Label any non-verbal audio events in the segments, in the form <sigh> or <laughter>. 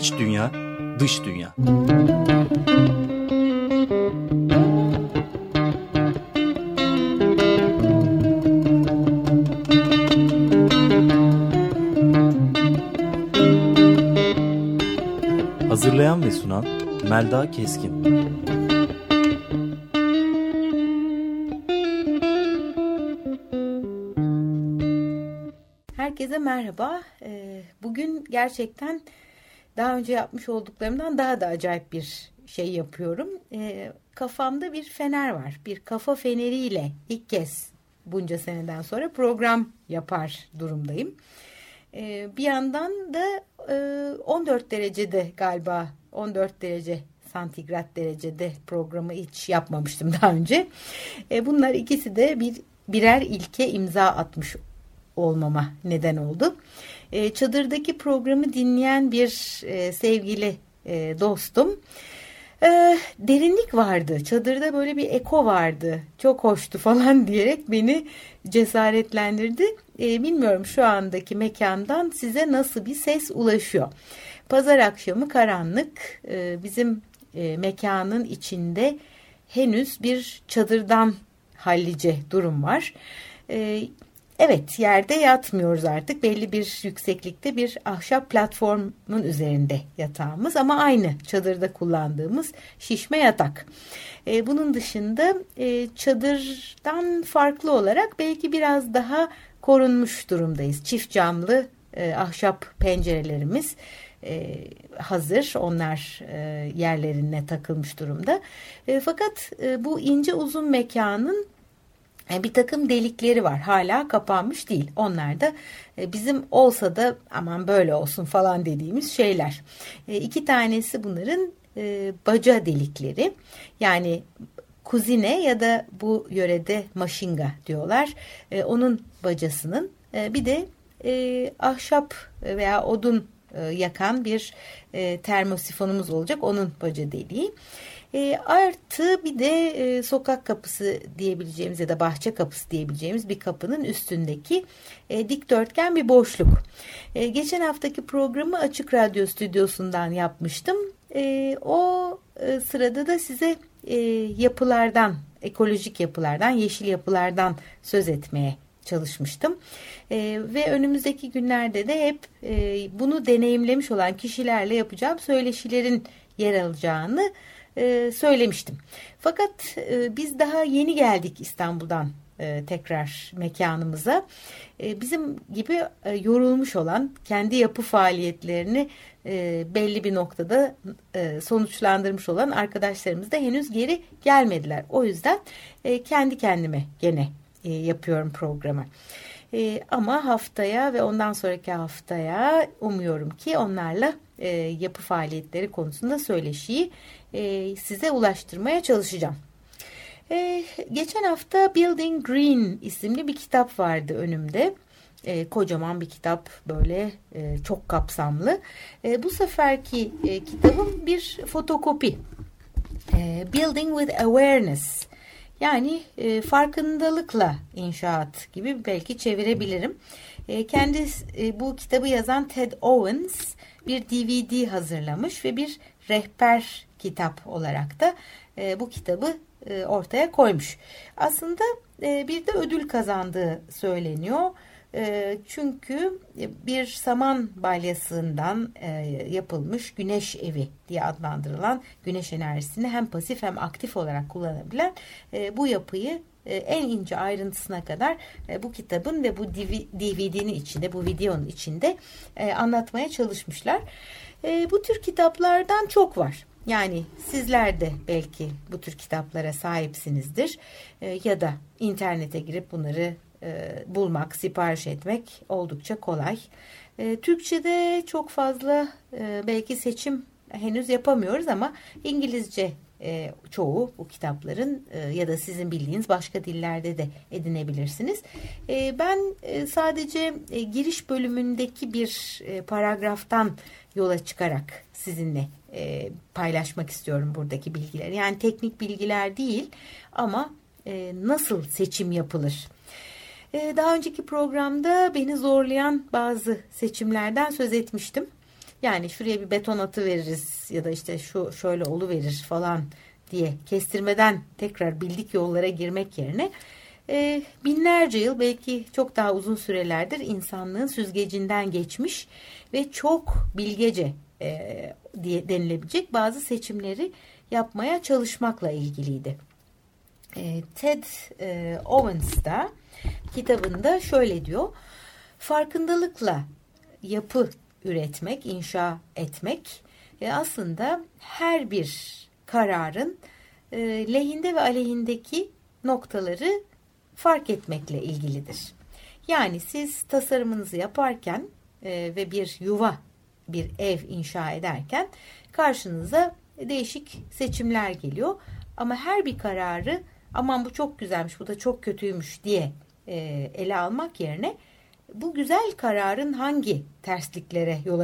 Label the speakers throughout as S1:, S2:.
S1: İç dünya, dış dünya. Hazırlayan ve sunan Melda Keskin.
S2: Herkese merhaba. Ee, bugün gerçekten daha önce yapmış olduklarımdan daha da acayip bir şey yapıyorum. Ee, kafamda bir fener var. Bir kafa feneriyle ilk kez bunca seneden sonra program yapar durumdayım. Ee, bir yandan da 14 e, derecede galiba 14 derece santigrat derecede programı hiç yapmamıştım daha önce. bunlar ikisi de bir birer ilke imza atmış olmama neden oldu. E, çadırdaki programı dinleyen bir e, sevgili e, dostum e, derinlik vardı. Çadırda böyle bir eko vardı. Çok hoştu <laughs> falan diyerek beni cesaretlendirdi. E, bilmiyorum şu andaki mekandan size nasıl bir ses ulaşıyor. Pazar akşamı karanlık e, bizim e, mekanın içinde henüz bir çadırdan hallice durum var. E, Evet yerde yatmıyoruz artık belli bir yükseklikte bir ahşap platformun üzerinde yatağımız ama aynı çadırda kullandığımız şişme yatak. E, bunun dışında e, çadırdan farklı olarak belki biraz daha korunmuş durumdayız. Çift camlı e, ahşap pencerelerimiz e, hazır. Onlar e, yerlerine takılmış durumda. E, fakat e, bu ince uzun mekanın bir takım delikleri var. Hala kapanmış değil. Onlar da e, bizim olsa da aman böyle olsun falan dediğimiz şeyler. E, iki tanesi bunların baca delikleri. Yani kuzine ya da bu yörede maşinga diyorlar. Onun bacasının bir de ahşap veya odun yakan bir termosifonumuz olacak. Onun baca deliği. E, artı bir de e, sokak kapısı diyebileceğimiz ya da bahçe kapısı diyebileceğimiz bir kapının üstündeki e, dikdörtgen bir boşluk. E, geçen haftaki programı Açık Radyo stüdyosundan yapmıştım. E, o e, sırada da size e, yapılardan, ekolojik yapılardan, yeşil yapılardan söz etmeye çalışmıştım. E, ve önümüzdeki günlerde de hep e, bunu deneyimlemiş olan kişilerle yapacağım söyleşilerin yer alacağını e, söylemiştim. Fakat e, biz daha yeni geldik İstanbul'dan e, tekrar mekanımıza. Bizim gibi yorulmuş olan kendi yapı faaliyetlerini belli bir noktada sonuçlandırmış olan arkadaşlarımız da henüz geri gelmediler. O yüzden kendi kendime gene yapıyorum programı. Ama haftaya ve ondan sonraki haftaya umuyorum ki onlarla e, yapı faaliyetleri konusunda söyleşiyi e, size ulaştırmaya çalışacağım. E, geçen hafta Building Green isimli bir kitap vardı önümde. E, kocaman bir kitap böyle e, çok kapsamlı. E, bu seferki e, kitabım bir fotokopi. E, Building with Awareness yani e, farkındalıkla inşaat gibi belki çevirebilirim. E, kendi e, bu kitabı yazan Ted Owens bir DVD hazırlamış ve bir rehber kitap olarak da e, bu kitabı e, ortaya koymuş. Aslında e, bir de ödül kazandığı söyleniyor. E, çünkü bir saman balyasından e, yapılmış güneş evi diye adlandırılan güneş enerjisini hem pasif hem aktif olarak kullanabilen e, bu yapıyı en ince ayrıntısına kadar e, bu kitabın ve bu DVD'nin içinde, bu videonun içinde e, anlatmaya çalışmışlar. Bu tür kitaplardan çok var. Yani sizler de belki bu tür kitaplara sahipsinizdir ya da internete girip bunları bulmak, sipariş etmek oldukça kolay. Türkçe'de çok fazla belki seçim henüz yapamıyoruz ama İngilizce e, çoğu bu kitapların e, ya da sizin bildiğiniz başka dillerde de edinebilirsiniz. E, ben e, sadece e, giriş bölümündeki bir e, paragraftan yola çıkarak sizinle e, paylaşmak istiyorum buradaki bilgileri. Yani teknik bilgiler değil ama e, nasıl seçim yapılır? E, daha önceki programda beni zorlayan bazı seçimlerden söz etmiştim. Yani şuraya bir beton atı veririz ya da işte şu şöyle olu verir falan diye kestirmeden tekrar bildik yollara girmek yerine e, binlerce yıl belki çok daha uzun sürelerdir insanlığın süzgecinden geçmiş ve çok bilgece e, diye denilebilecek bazı seçimleri yapmaya çalışmakla ilgiliydi. E, Ted e, Owens da kitabında şöyle diyor. Farkındalıkla yapı üretmek, inşa etmek e, aslında her bir kararın e, lehinde ve aleyhindeki noktaları fark etmekle ilgilidir. Yani siz tasarımınızı yaparken e, ve bir yuva, bir ev inşa ederken karşınıza değişik seçimler geliyor. Ama her bir kararı aman bu çok güzelmiş, bu da çok kötüymüş diye e, ele almak yerine bu güzel kararın hangi tersliklere yol,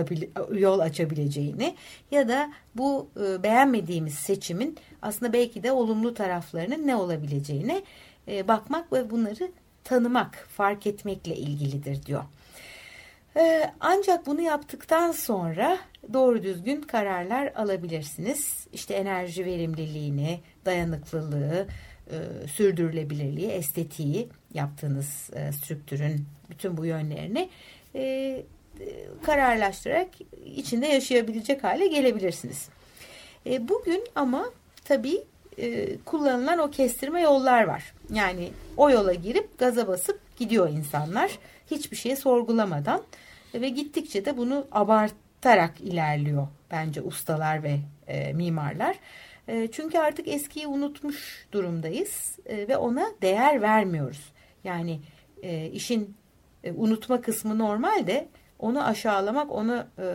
S2: yol açabileceğini ya da bu e, beğenmediğimiz seçimin aslında belki de olumlu taraflarının ne olabileceğine e, bakmak ve bunları tanımak, fark etmekle ilgilidir diyor. E, ancak bunu yaptıktan sonra doğru düzgün kararlar alabilirsiniz. İşte enerji verimliliğini, dayanıklılığı, e, sürdürülebilirliği, estetiği yaptığınız e, strüktürün bütün bu yönlerini e, e, kararlaştırarak içinde yaşayabilecek hale gelebilirsiniz. E, bugün ama tabii e, kullanılan o kestirme yollar var. Yani o yola girip gaza basıp gidiyor insanlar. Hiçbir şeyi sorgulamadan ve gittikçe de bunu abartarak ilerliyor bence ustalar ve e, mimarlar. E, çünkü artık eskiyi unutmuş durumdayız e, ve ona değer vermiyoruz. Yani e, işin e, unutma kısmı normal de onu aşağılamak, onu e,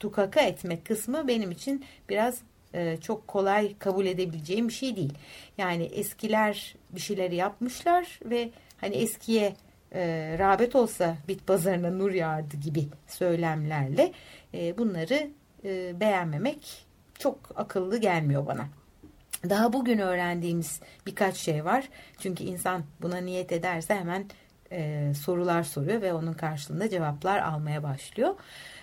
S2: tukaka etmek kısmı benim için biraz e, çok kolay kabul edebileceğim bir şey değil. Yani eskiler bir şeyleri yapmışlar ve hani eskiye e, rağbet olsa bit pazarına nur yağardı gibi söylemlerle e, bunları e, beğenmemek çok akıllı gelmiyor bana. Daha bugün öğrendiğimiz birkaç şey var. Çünkü insan buna niyet ederse hemen e, sorular soruyor ve onun karşılığında cevaplar almaya başlıyor.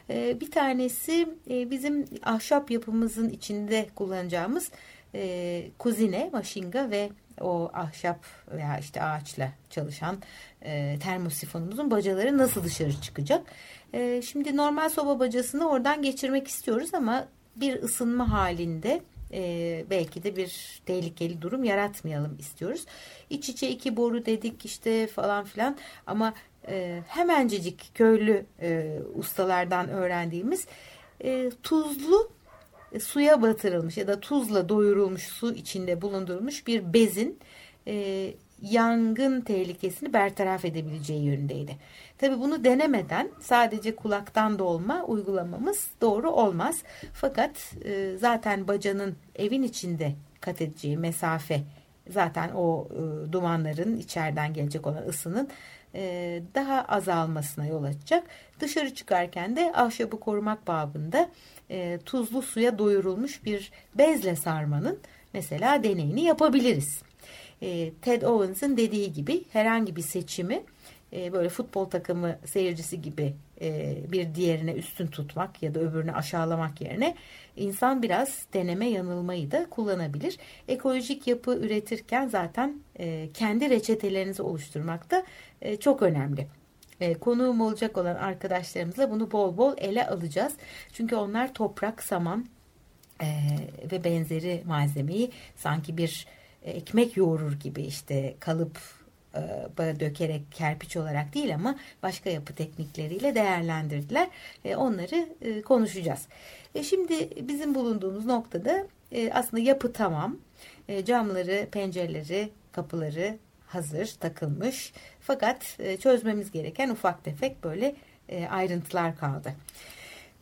S2: E, bir tanesi e, bizim ahşap yapımızın içinde kullanacağımız e, kuzine, maşinga ve o ahşap veya işte ağaçla çalışan e, termosifonumuzun bacaları nasıl dışarı çıkacak? E, şimdi normal soba bacasını oradan geçirmek istiyoruz ama bir ısınma halinde e, belki de bir tehlikeli durum yaratmayalım istiyoruz. İç içe iki boru dedik işte falan filan ama e, hemencecik köylü e, ustalardan öğrendiğimiz e, tuzlu e, suya batırılmış ya da tuzla doyurulmuş su içinde bulundurulmuş bir bezin e, yangın tehlikesini bertaraf edebileceği yönündeydi. Tabi bunu denemeden sadece kulaktan dolma uygulamamız doğru olmaz. Fakat e, zaten bacanın evin içinde kat edeceği mesafe zaten o e, dumanların içeriden gelecek olan ısının e, daha azalmasına yol açacak. Dışarı çıkarken de ahşabı korumak babında tuzlu suya doyurulmuş bir bezle sarmanın mesela deneyini yapabiliriz. Ted Owens'ın dediği gibi herhangi bir seçimi e, böyle futbol takımı seyircisi gibi e, bir diğerine üstün tutmak ya da öbürünü aşağılamak yerine insan biraz deneme yanılmayı da kullanabilir. Ekolojik yapı üretirken zaten e, kendi reçetelerinizi oluşturmak da e, çok önemli. E, konuğum olacak olan arkadaşlarımızla bunu bol bol ele alacağız. Çünkü onlar toprak, saman e, ve benzeri malzemeyi sanki bir e, ekmek yoğurur gibi işte kalıp e, dökerek kerpiç olarak değil ama başka yapı teknikleriyle değerlendirdiler. E, onları e, konuşacağız. Şimdi bizim bulunduğumuz noktada aslında yapı tamam. Camları, pencereleri, kapıları hazır, takılmış. Fakat çözmemiz gereken ufak tefek böyle ayrıntılar kaldı.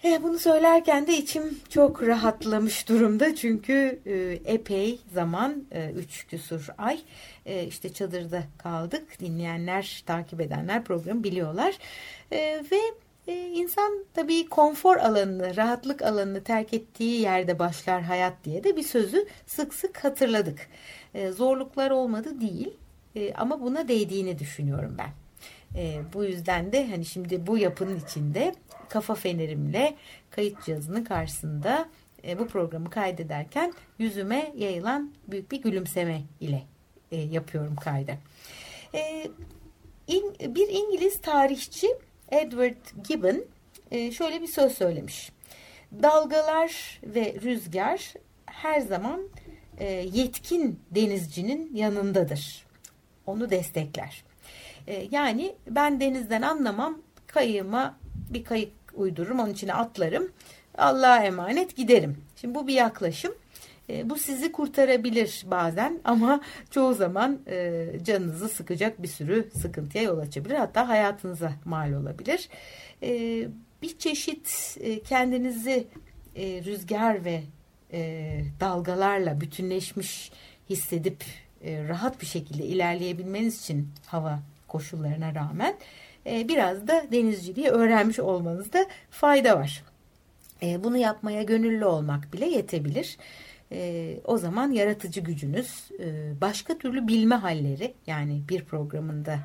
S2: E, bunu söylerken de içim çok rahatlamış durumda çünkü e, epey zaman, e, üç küsur ay e, işte çadırda kaldık. Dinleyenler, takip edenler programı biliyorlar. E, ve e, insan tabii konfor alanını, rahatlık alanını terk ettiği yerde başlar hayat diye de bir sözü sık sık hatırladık. E, zorluklar olmadı değil e, ama buna değdiğini düşünüyorum ben. E, bu yüzden de hani şimdi bu yapının içinde kafa fenerimle kayıt cihazının karşısında e, bu programı kaydederken yüzüme yayılan büyük bir gülümseme ile e, yapıyorum kaydı. E, in, bir İngiliz tarihçi Edward Gibbon e, şöyle bir söz söylemiş. Dalgalar ve rüzgar her zaman e, yetkin denizcinin yanındadır. Onu destekler. E, yani ben denizden anlamam. Kayığıma bir kayık uydururum. Onun içine atlarım. Allah'a emanet giderim. Şimdi bu bir yaklaşım. E, bu sizi kurtarabilir bazen <laughs> ama çoğu zaman e, canınızı sıkacak bir sürü sıkıntıya yol açabilir. Hatta hayatınıza mal olabilir. E, bir çeşit e, kendinizi e, rüzgar ve e, dalgalarla bütünleşmiş hissedip e, rahat bir şekilde ilerleyebilmeniz için hava koşullarına rağmen e, biraz da denizciliği öğrenmiş olmanızda fayda var. E, bunu yapmaya gönüllü olmak bile yetebilir. E, o zaman yaratıcı gücünüz, başka türlü bilme halleri yani bir programında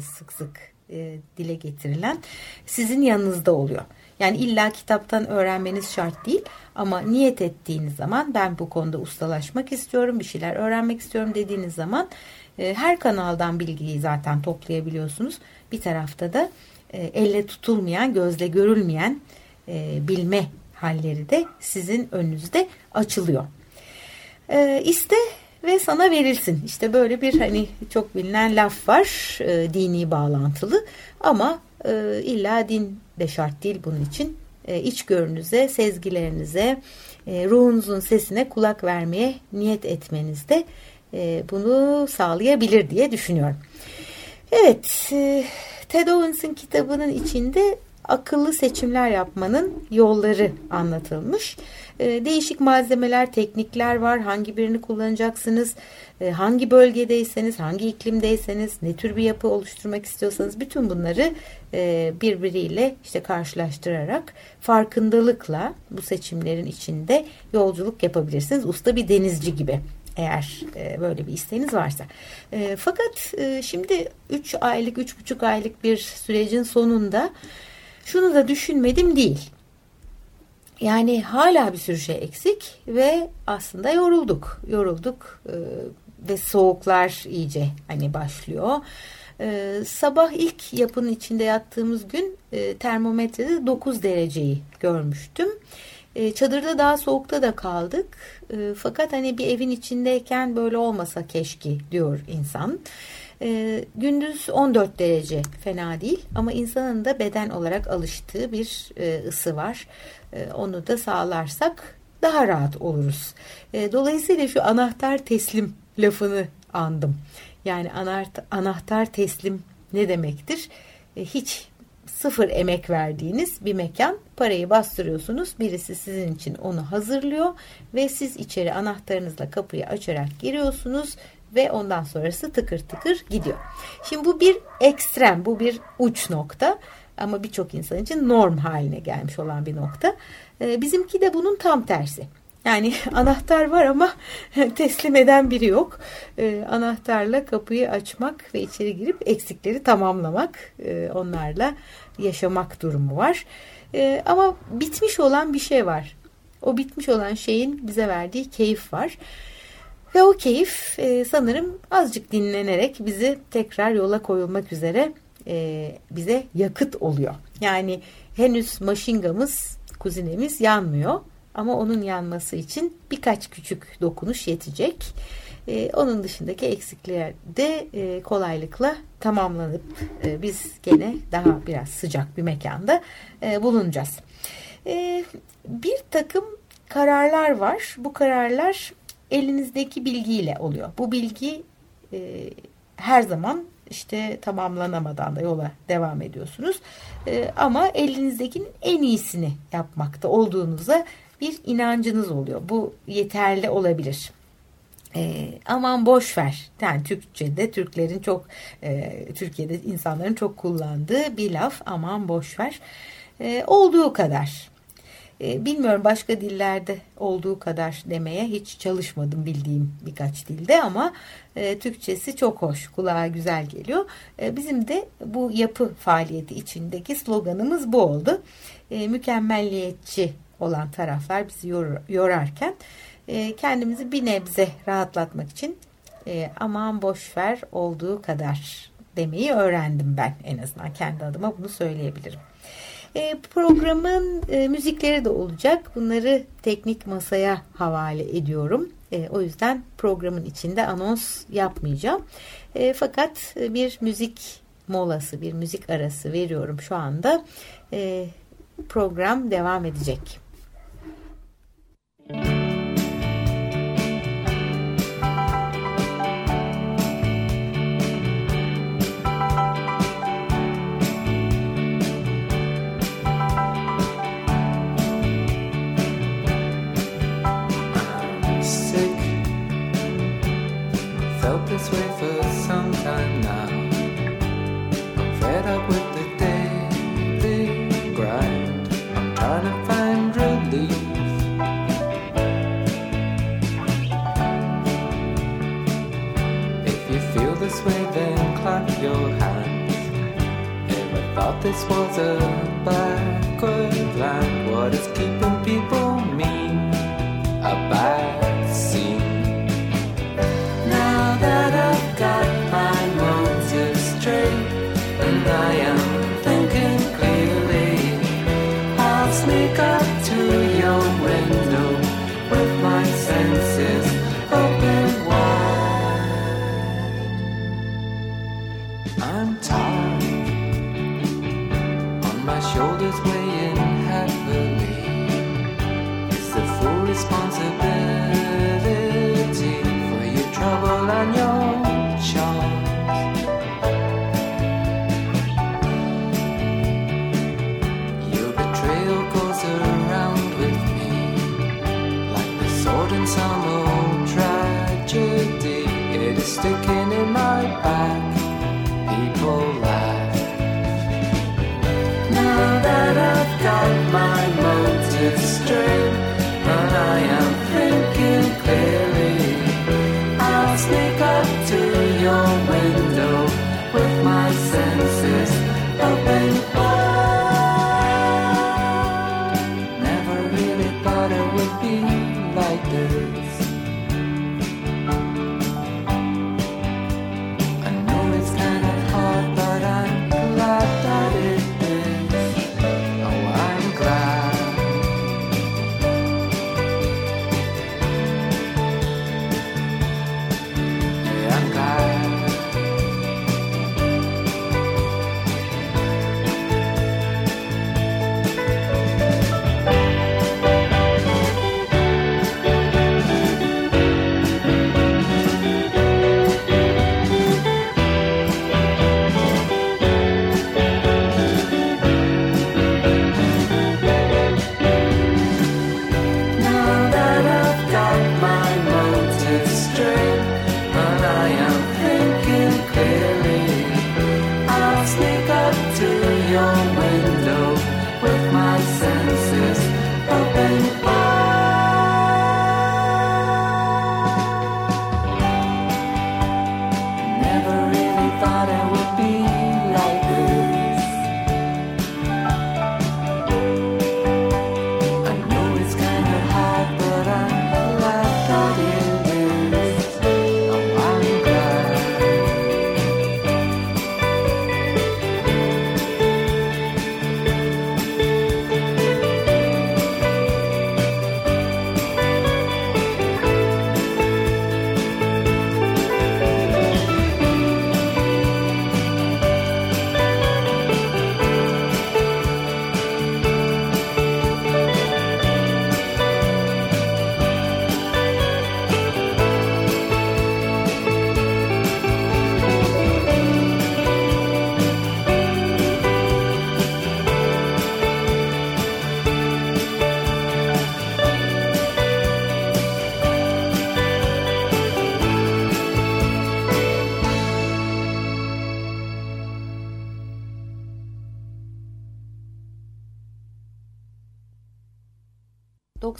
S2: sık sık dile getirilen sizin yanınızda oluyor. Yani illa kitaptan öğrenmeniz şart değil ama niyet ettiğiniz zaman ben bu konuda ustalaşmak istiyorum, bir şeyler öğrenmek istiyorum dediğiniz zaman her kanaldan bilgiyi zaten toplayabiliyorsunuz. Bir tarafta da e, elle tutulmayan, gözle görülmeyen e, bilme halleri de sizin önünüzde açılıyor. E, iste ve sana verilsin. İşte böyle bir hani çok bilinen laf var e, dini bağlantılı ama illa din de şart değil bunun için. E, içgörünüze, sezgilerinize, ruhunuzun sesine kulak vermeye niyet etmenizde bunu sağlayabilir diye düşünüyorum. Evet, e, Ted Owens'ın kitabının içinde akıllı seçimler yapmanın yolları anlatılmış. E, değişik malzemeler, teknikler var. Hangi birini kullanacaksınız? E, hangi bölgedeyseniz, hangi iklimdeyseniz, ne tür bir yapı oluşturmak istiyorsanız bütün bunları e, birbiriyle işte karşılaştırarak farkındalıkla bu seçimlerin içinde yolculuk yapabilirsiniz. Usta bir denizci gibi eğer e, böyle bir isteğiniz varsa. E, fakat e, şimdi 3 aylık, 3,5 aylık bir sürecin sonunda şunu da düşünmedim değil. Yani hala bir sürü şey eksik ve aslında yorulduk. Yorulduk ve soğuklar iyice hani başlıyor. Sabah ilk yapının içinde yattığımız gün termometrede 9 dereceyi görmüştüm. Çadırda daha soğukta da kaldık. E, fakat hani bir evin içindeyken böyle olmasa keşke diyor insan. E, gündüz 14 derece fena değil ama insanın da beden olarak alıştığı bir e, ısı var. E, onu da sağlarsak daha rahat oluruz. E, dolayısıyla şu anahtar teslim lafını andım. Yani anahtar, teslim ne demektir? E, hiç sıfır emek verdiğiniz bir mekan parayı bastırıyorsunuz. Birisi sizin için onu hazırlıyor ve siz içeri anahtarınızla kapıyı açarak giriyorsunuz ve ondan sonrası tıkır tıkır gidiyor. Şimdi bu bir ekstrem, bu bir uç nokta ama birçok insan için norm haline gelmiş olan bir nokta. Ee, bizimki de bunun tam tersi. Yani <laughs> anahtar var ama <laughs> teslim eden biri yok. Ee, anahtarla kapıyı açmak ve içeri girip eksikleri tamamlamak, e, onlarla yaşamak durumu var. E, ama bitmiş olan bir şey var. O bitmiş olan şeyin bize verdiği keyif var. Ve o keyif e, sanırım azıcık dinlenerek bizi tekrar yola koyulmak üzere e, bize yakıt oluyor. Yani henüz maşingamız, kuzinemiz yanmıyor. Ama onun yanması için birkaç küçük dokunuş yetecek. E, onun dışındaki eksikler de e, kolaylıkla tamamlanıp e, biz gene daha biraz sıcak bir mekanda e, bulunacağız. E, bir takım kararlar var. Bu kararlar elinizdeki bilgiyle oluyor. Bu bilgi e, her zaman işte tamamlanamadan da yola devam ediyorsunuz. E, ama elinizdekinin en iyisini yapmakta olduğunuza bir inancınız oluyor. Bu yeterli olabilir. E, aman boş ver. Yani Türkçe'de Türklerin çok e, Türkiye'de insanların çok kullandığı bir laf aman boş ver. E, olduğu kadar. E, bilmiyorum başka dillerde olduğu kadar demeye hiç çalışmadım bildiğim birkaç dilde ama e, Türkçesi çok hoş, kulağa güzel geliyor. E, bizim de bu yapı faaliyeti içindeki sloganımız bu oldu. E, mükemmelliyetçi olan taraflar bizi yor, yorarken e, kendimizi bir nebze rahatlatmak için e, aman boş ver olduğu kadar demeyi öğrendim ben en azından kendi adıma bunu söyleyebilirim. E, programın e, müzikleri de olacak. Bunları teknik masaya havale ediyorum. E, o yüzden programın içinde anons yapmayacağım. E, fakat bir müzik molası, bir müzik arası veriyorum şu anda. E, program devam edecek. thank you Müzik
S3: this was a backward land. What is keeping people mean? A bad scene. Now that I've got my motives straight, and I am thinking clearly, I'll sneak up to your window shoulders weighing heavily. It's the full responsibility for your trouble and your charms. Your betrayal goes around with me like the sword in some old tragedy. It is sticking in my back.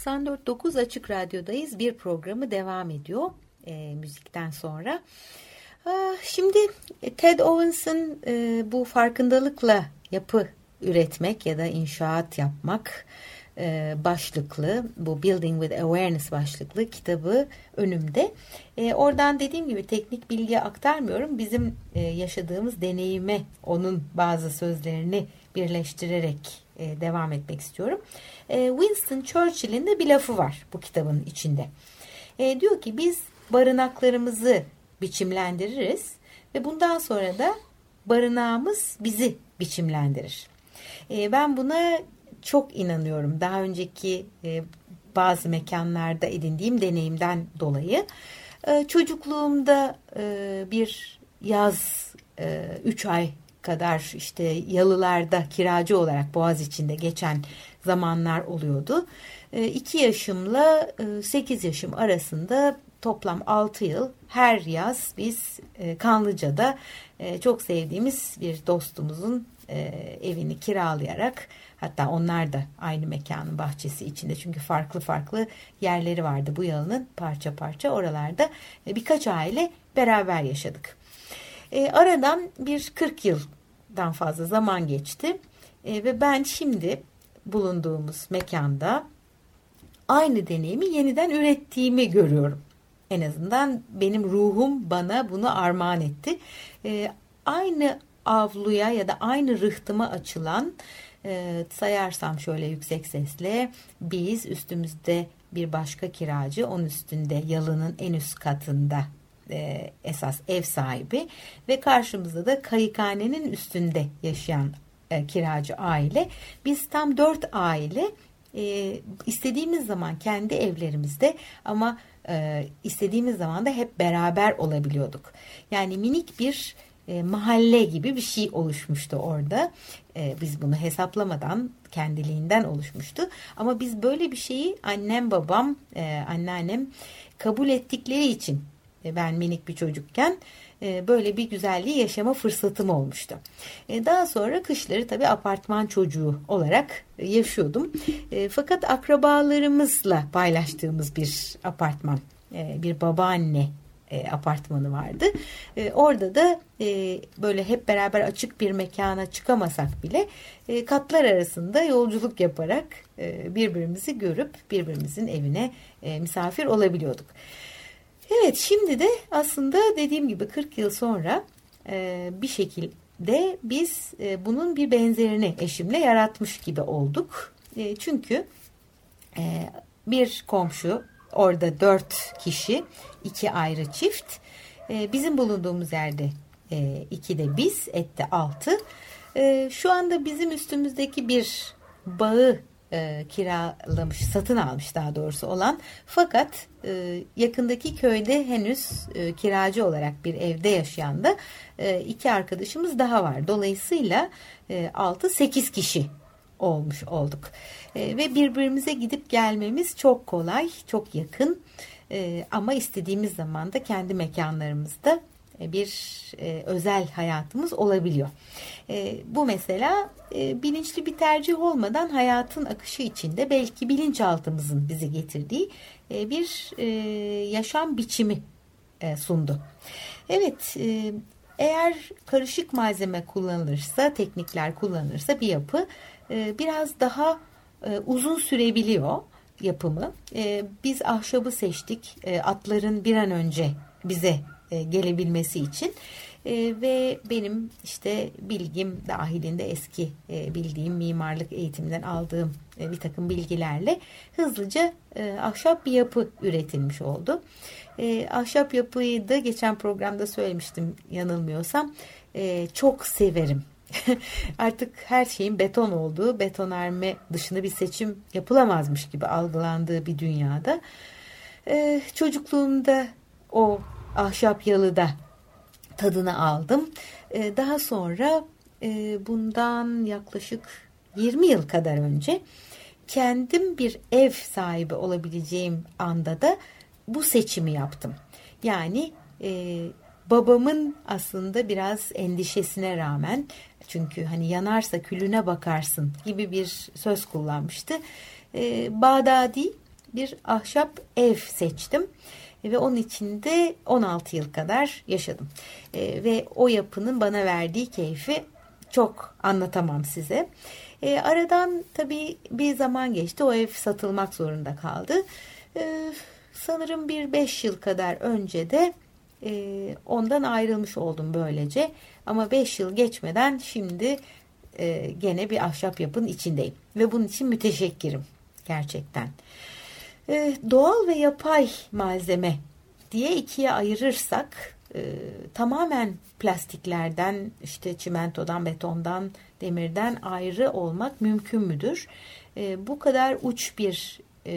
S2: 94.9 Açık Radyo'dayız. Bir programı devam ediyor e, müzikten sonra. Ah, şimdi Ted Owens'ın e, bu farkındalıkla yapı üretmek ya da inşaat yapmak e, başlıklı bu Building with Awareness başlıklı kitabı önümde. E, oradan dediğim gibi teknik bilgi aktarmıyorum. Bizim e, yaşadığımız deneyime onun bazı sözlerini birleştirerek e, devam etmek istiyorum. E, Winston Churchill'in de bir lafı var bu kitabın içinde. E, diyor ki biz barınaklarımızı biçimlendiririz ve bundan sonra da barınağımız bizi biçimlendirir. E, ben buna çok inanıyorum. Daha önceki e, bazı mekanlarda edindiğim deneyimden dolayı. E, çocukluğumda e, bir yaz 3 e, ay kadar işte yalılarda kiracı olarak Boğaz içinde geçen zamanlar oluyordu. 2 e, yaşımla 8 e, yaşım arasında toplam 6 yıl her yaz biz e, Kanlıca'da çok sevdiğimiz bir dostumuzun evini kiralayarak hatta onlar da aynı mekanın bahçesi içinde çünkü farklı farklı yerleri vardı bu yalının parça parça oralarda birkaç aile beraber yaşadık. Aradan bir 40 yıldan fazla zaman geçti ve ben şimdi bulunduğumuz mekanda aynı deneyimi yeniden ürettiğimi görüyorum. En azından benim ruhum bana bunu armağan etti. E, aynı avluya ya da aynı rıhtıma açılan e, sayarsam şöyle yüksek sesle biz üstümüzde bir başka kiracı onun üstünde yalının en üst katında e, esas ev sahibi ve karşımızda da kayıkhanenin üstünde yaşayan e, kiracı aile. Biz tam dört aile e, istediğimiz zaman kendi evlerimizde ama e, istediğimiz zaman da hep beraber olabiliyorduk. Yani minik bir e, mahalle gibi bir şey oluşmuştu orada. E, biz bunu hesaplamadan kendiliğinden oluşmuştu. Ama biz böyle bir şeyi annem babam, e, anneannem kabul ettikleri için e, ben minik bir çocukken böyle bir güzelliği yaşama fırsatım olmuştu. E, daha sonra kışları tabii apartman çocuğu olarak yaşıyordum. Fakat akrabalarımızla paylaştığımız bir apartman, bir babaanne apartmanı vardı. orada da böyle hep beraber açık bir mekana çıkamasak bile katlar arasında yolculuk yaparak birbirimizi görüp birbirimizin evine misafir olabiliyorduk. Evet şimdi de aslında dediğim gibi 40 yıl sonra e, bir şekilde biz e, bunun bir benzerini eşimle yaratmış gibi olduk. E, çünkü e, bir komşu orada dört kişi iki ayrı çift e, bizim bulunduğumuz yerde e, iki de biz ette altı. E, şu anda bizim üstümüzdeki bir bağı e, kiralamış, satın almış daha doğrusu olan fakat e, yakındaki köyde henüz e, kiracı olarak bir evde yaşayan da e, iki arkadaşımız daha var. Dolayısıyla e, 6-8 kişi olmuş olduk. E, ve birbirimize gidip gelmemiz çok kolay, çok yakın. E, ama istediğimiz zaman da kendi mekanlarımızda bir e, özel hayatımız olabiliyor. E, bu mesela e, bilinçli bir tercih olmadan hayatın akışı içinde belki bilinçaltımızın bizi getirdiği e, bir e, yaşam biçimi e, sundu. Evet, e, eğer karışık malzeme kullanılırsa, teknikler kullanılırsa bir yapı e, biraz daha e, uzun sürebiliyor yapımı. E, biz ahşabı seçtik. E, atların bir an önce bize e, gelebilmesi için e, ve benim işte bilgim dahilinde eski e, bildiğim mimarlık eğitiminden aldığım bir takım bilgilerle hızlıca ahşap bir yapı üretilmiş oldu. Ahşap yapıyı da geçen programda söylemiştim yanılmıyorsam çok severim. <laughs> Artık her şeyin beton olduğu, betonarme dışında bir seçim yapılamazmış gibi algılandığı bir dünyada. Ee, çocukluğumda o ahşap yalıda tadını aldım. Ee, daha sonra e, bundan yaklaşık 20 yıl kadar önce kendim bir ev sahibi olabileceğim anda da bu seçimi yaptım. Yani e, babamın aslında biraz endişesine rağmen çünkü hani yanarsa külüne bakarsın gibi bir söz kullanmıştı. E, Bağdadi bir ahşap ev seçtim ve onun içinde 16 yıl kadar yaşadım. E, ve o yapının bana verdiği keyfi çok anlatamam size. E, aradan tabii bir zaman geçti. O ev satılmak zorunda kaldı. E, sanırım bir beş yıl kadar önce de e, ondan ayrılmış oldum böylece. Ama beş yıl geçmeden şimdi e, gene bir ahşap yapının içindeyim. Ve bunun için müteşekkirim gerçekten. E, doğal ve yapay malzeme diye ikiye ayırırsak e, tamamen plastiklerden, işte çimentodan, betondan, demirden ayrı olmak mümkün müdür? E, bu kadar uç bir e,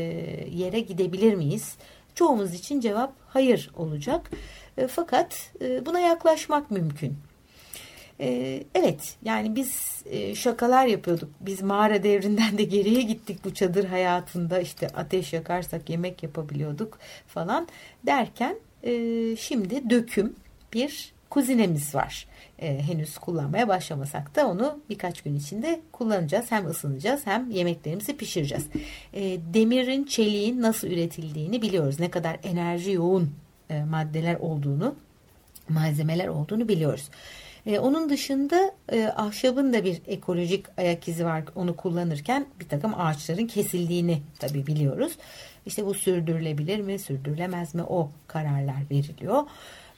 S2: yere gidebilir miyiz? Çoğumuz için cevap hayır olacak. E, fakat e, buna yaklaşmak mümkün. E, evet yani biz e, şakalar yapıyorduk. Biz mağara devrinden de geriye gittik bu çadır hayatında. işte ateş yakarsak yemek yapabiliyorduk falan derken e, şimdi döküm bir kuzinemiz var. E, henüz kullanmaya başlamasak da onu birkaç gün içinde kullanacağız. Hem ısınacağız hem yemeklerimizi pişireceğiz. Demirin, çeliğin nasıl üretildiğini biliyoruz. Ne kadar enerji yoğun maddeler olduğunu, malzemeler olduğunu biliyoruz. E, onun dışında e, ahşabın da bir ekolojik ayak izi var. Onu kullanırken bir takım ağaçların kesildiğini tabi biliyoruz. İşte bu sürdürülebilir mi, sürdürülemez mi o kararlar veriliyor.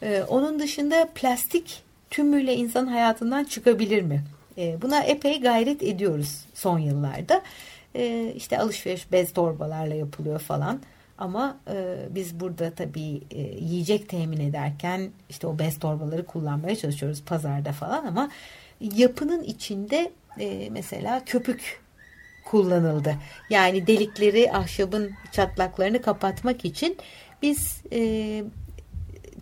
S2: E, onun dışında plastik tümüyle insan hayatından çıkabilir mi? E, buna epey gayret ediyoruz son yıllarda. E, işte alışveriş bez torbalarla yapılıyor falan. Ama e, biz burada tabii e, yiyecek temin ederken işte o bez torbaları kullanmaya çalışıyoruz pazarda falan ama yapının içinde e, mesela köpük kullanıldı. Yani delikleri ahşabın çatlaklarını kapatmak için biz e,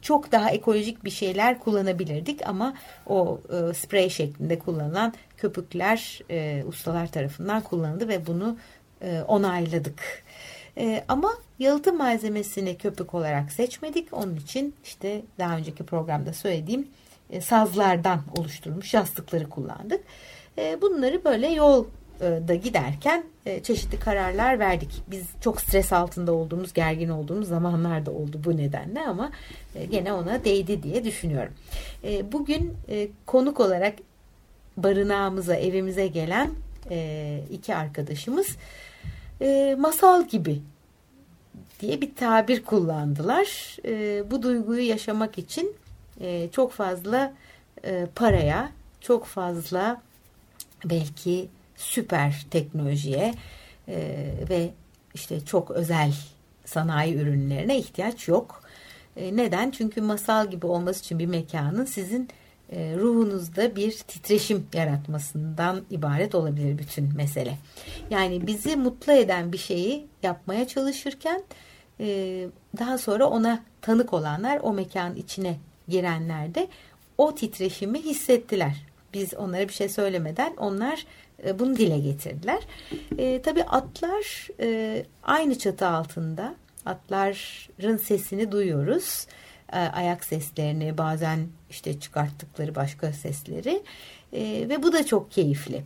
S2: çok daha ekolojik bir şeyler kullanabilirdik ama o e, sprey şeklinde kullanılan köpükler e, ustalar tarafından kullanıldı ve bunu e, onayladık. E, ama yalıtım malzemesini köpük olarak seçmedik. Onun için işte daha önceki programda söylediğim e, sazlardan oluşturulmuş yastıkları kullandık. E, bunları böyle yol da giderken e, çeşitli kararlar verdik. Biz çok stres altında olduğumuz, gergin olduğumuz zamanlar da oldu bu nedenle ama e, gene ona değdi diye düşünüyorum. E, bugün konuk olarak barınağımıza, evimize gelen iki arkadaşımız masal gibi diye bir tabir kullandılar. Bu duyguyu yaşamak için çok fazla paraya, çok fazla belki süper teknolojiye e, ve işte çok özel sanayi ürünlerine ihtiyaç yok. E, neden? Çünkü masal gibi olması için bir mekanın sizin e, ruhunuzda bir titreşim yaratmasından ibaret olabilir bütün mesele. Yani bizi mutlu eden bir şeyi yapmaya çalışırken e, daha sonra ona tanık olanlar o mekanın içine girenler de o titreşimi hissettiler. Biz onlara bir şey söylemeden onlar e, bunu dile getirdiler. E, tabii atlar e, aynı çatı altında. Atların sesini duyuyoruz. E, ayak seslerini bazen işte çıkarttıkları başka sesleri. E, ve bu da çok keyifli.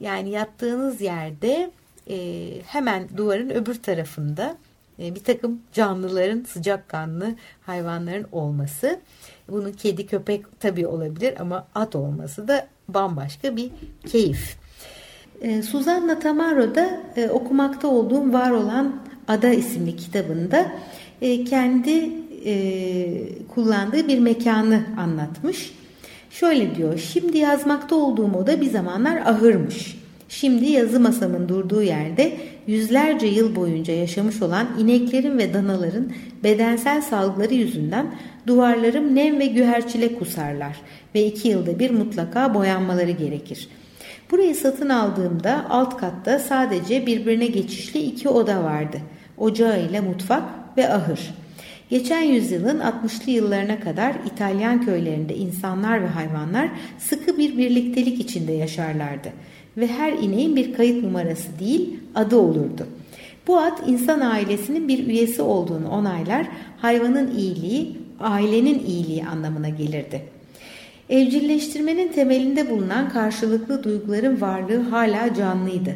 S2: Yani yattığınız yerde e, hemen duvarın öbür tarafında e, bir takım canlıların sıcakkanlı hayvanların olması. Bunun kedi köpek tabii olabilir ama at olması da bambaşka bir keyif. E, Suzanna Tamaro'da e, okumakta olduğum Var Olan Ada isimli kitabında e, kendi e, kullandığı bir mekanı anlatmış. Şöyle diyor, şimdi yazmakta olduğum oda bir zamanlar ahırmış. Şimdi yazı masamın durduğu yerde yüzlerce yıl boyunca yaşamış olan ineklerin ve danaların bedensel salgıları yüzünden duvarlarım nem ve güherçile kusarlar ve iki yılda bir mutlaka boyanmaları gerekir.'' Burayı satın aldığımda alt katta sadece birbirine geçişli iki oda vardı. Ocağı ile mutfak ve ahır. Geçen yüzyılın 60'lı yıllarına kadar İtalyan köylerinde insanlar ve hayvanlar sıkı bir birliktelik içinde yaşarlardı ve her ineğin bir kayıt numarası değil adı olurdu. Bu ad insan ailesinin bir üyesi olduğunu onaylar, hayvanın iyiliği, ailenin iyiliği anlamına gelirdi. Evcilleştirmenin temelinde bulunan karşılıklı duyguların varlığı hala canlıydı.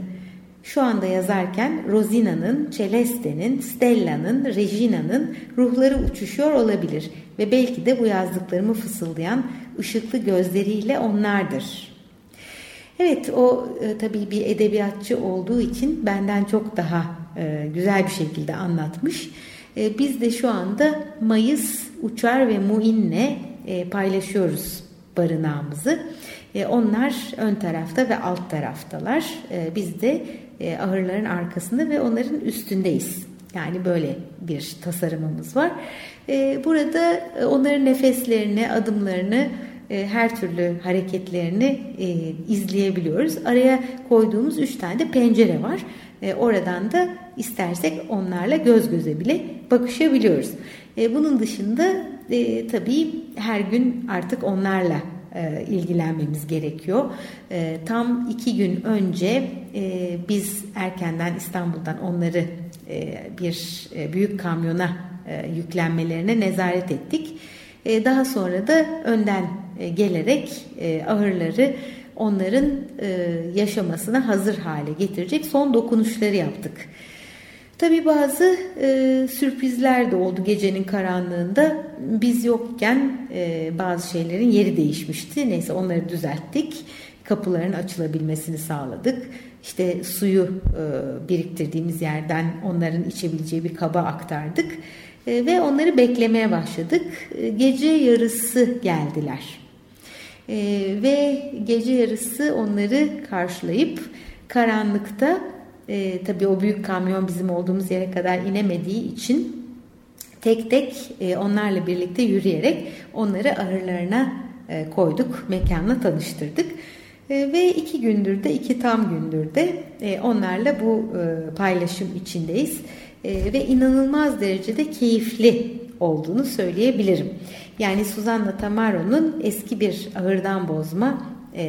S2: Şu anda yazarken Rosina'nın, Celeste'nin, Stella'nın, Regina'nın ruhları uçuşuyor olabilir ve belki de bu yazdıklarımı fısıldayan ışıklı gözleriyle onlardır. Evet o e, tabii bir edebiyatçı olduğu için benden çok daha e, güzel bir şekilde anlatmış. E, biz de şu anda Mayıs, Uçar ve Muin'le e, paylaşıyoruz barınağımızı. E, onlar ön tarafta ve alt taraftalar. E, biz de e, ahırların arkasında ve onların üstündeyiz. Yani böyle bir tasarımımız var. E, burada e, onların nefeslerini, adımlarını, her türlü hareketlerini izleyebiliyoruz. Araya koyduğumuz üç tane de pencere var. Oradan da istersek onlarla göz göze bile bakışabiliyoruz. Bunun dışında tabii her gün artık onlarla e, ilgilenmemiz gerekiyor. E, tam iki gün önce e, biz erkenden İstanbul'dan onları e, bir büyük kamyona yüklenmelerine nezaret ettik. Daha sonra da önden gelerek e, ahırları onların yaşamasına hazır hale getirecek son dokunuşları yaptık. Tabi bazı e, sürprizler de oldu gecenin karanlığında. Biz yokken e, bazı şeylerin yeri değişmişti. Neyse onları düzelttik. Kapıların açılabilmesini sağladık. İşte suyu e, biriktirdiğimiz yerden onların içebileceği bir kaba aktardık. E, ve onları beklemeye başladık. E, gece yarısı geldiler. E, ve gece yarısı onları karşılayıp karanlıkta e, tabii o büyük kamyon bizim olduğumuz yere kadar inemediği için tek tek e, onlarla birlikte yürüyerek onları ahırlarına e, koyduk, mekanla tanıştırdık. E, ve iki gündür de, iki tam gündür de e, onlarla bu e, paylaşım içindeyiz. E, ve inanılmaz derecede keyifli olduğunu söyleyebilirim. Yani Suzanna Tamaro'nun eski bir ahırdan bozma e,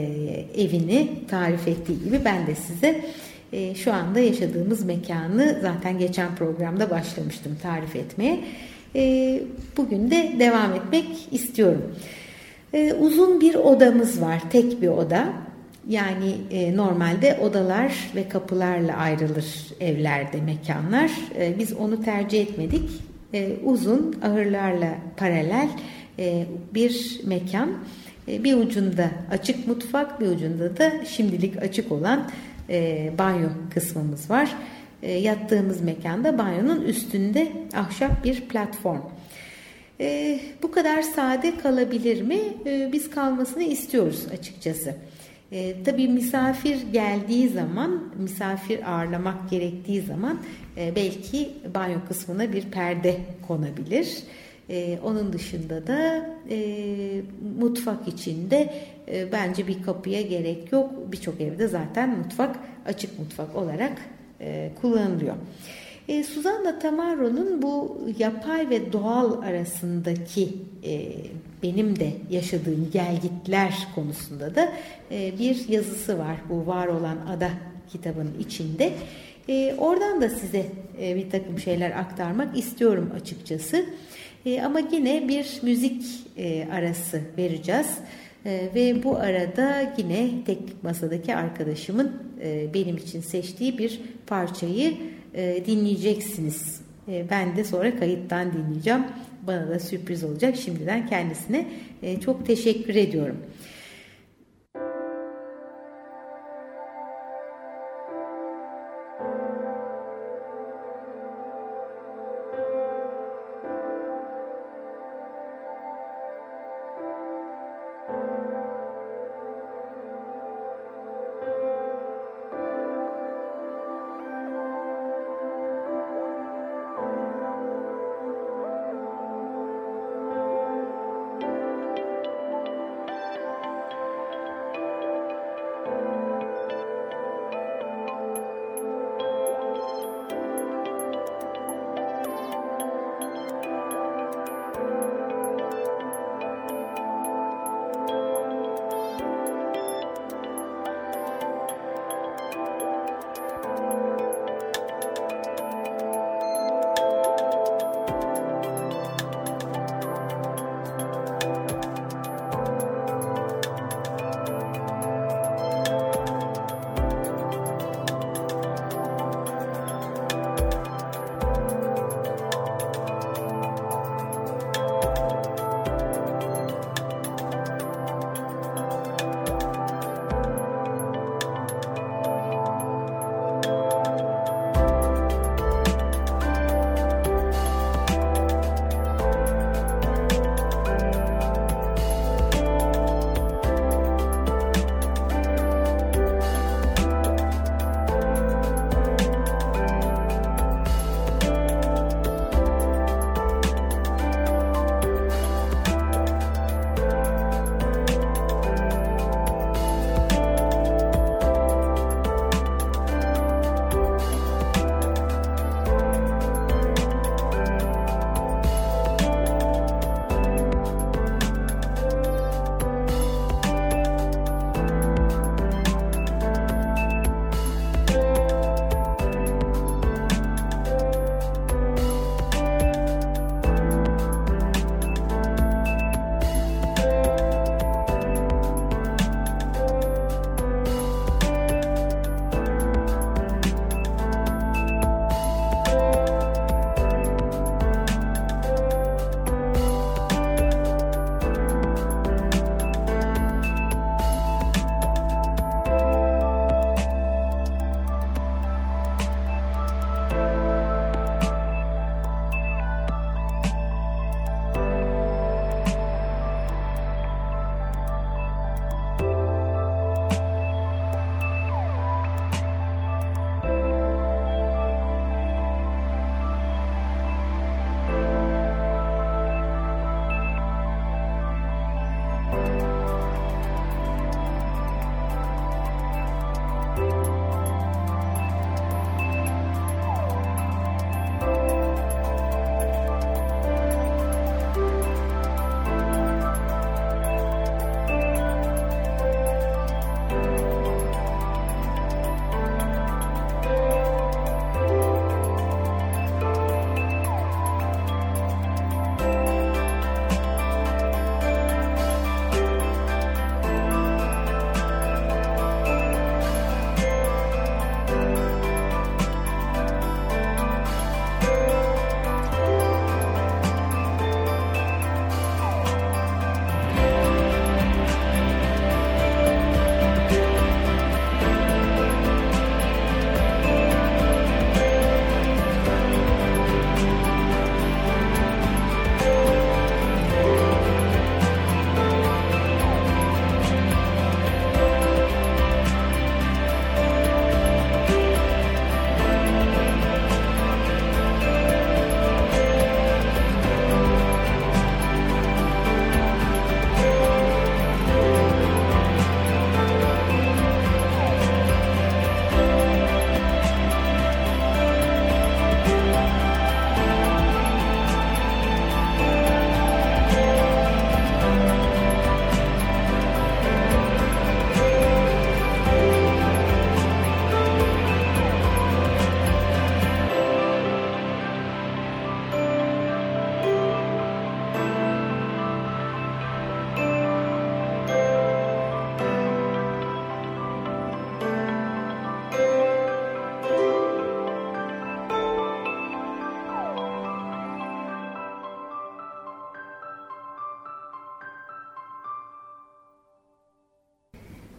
S2: evini tarif ettiği gibi ben de size e, şu anda yaşadığımız mekanı zaten geçen programda başlamıştım tarif etmeye. E, bugün de devam etmek istiyorum. E, uzun bir odamız var, tek bir oda. Yani e, normalde odalar ve kapılarla ayrılır evlerde mekanlar. Biz onu tercih etmedik. Uzun ahırlarla paralel e, bir mekan. Bir ucunda açık mutfak, bir ucunda da şimdilik açık olan e, banyo kısmımız var. E, yattığımız mekanda banyonun üstünde ahşap bir platform. E, bu kadar sade kalabilir mi? E, biz kalmasını istiyoruz açıkçası. E, tabii misafir geldiği zaman, misafir ağırlamak gerektiği zaman e, belki banyo kısmına bir perde konabilir. E, onun dışında da e, mutfak içinde e, bence bir kapıya gerek yok. Birçok evde zaten mutfak açık mutfak olarak e, kullanılıyor. E, Suzanna Tamaro'nun bu yapay ve doğal arasındaki e, benim de yaşadığım gelgitler konusunda da e, bir yazısı var. Bu var olan ada kitabının içinde. E, oradan da size e, bir takım şeyler aktarmak istiyorum açıkçası. E, ama yine bir müzik e, arası vereceğiz. E, ve bu arada yine teknik masadaki arkadaşımın e, benim için seçtiği bir parçayı e, dinleyeceksiniz. E, ben de sonra kayıttan dinleyeceğim. Bana da sürpriz olacak. Şimdiden kendisine e, çok teşekkür ediyorum.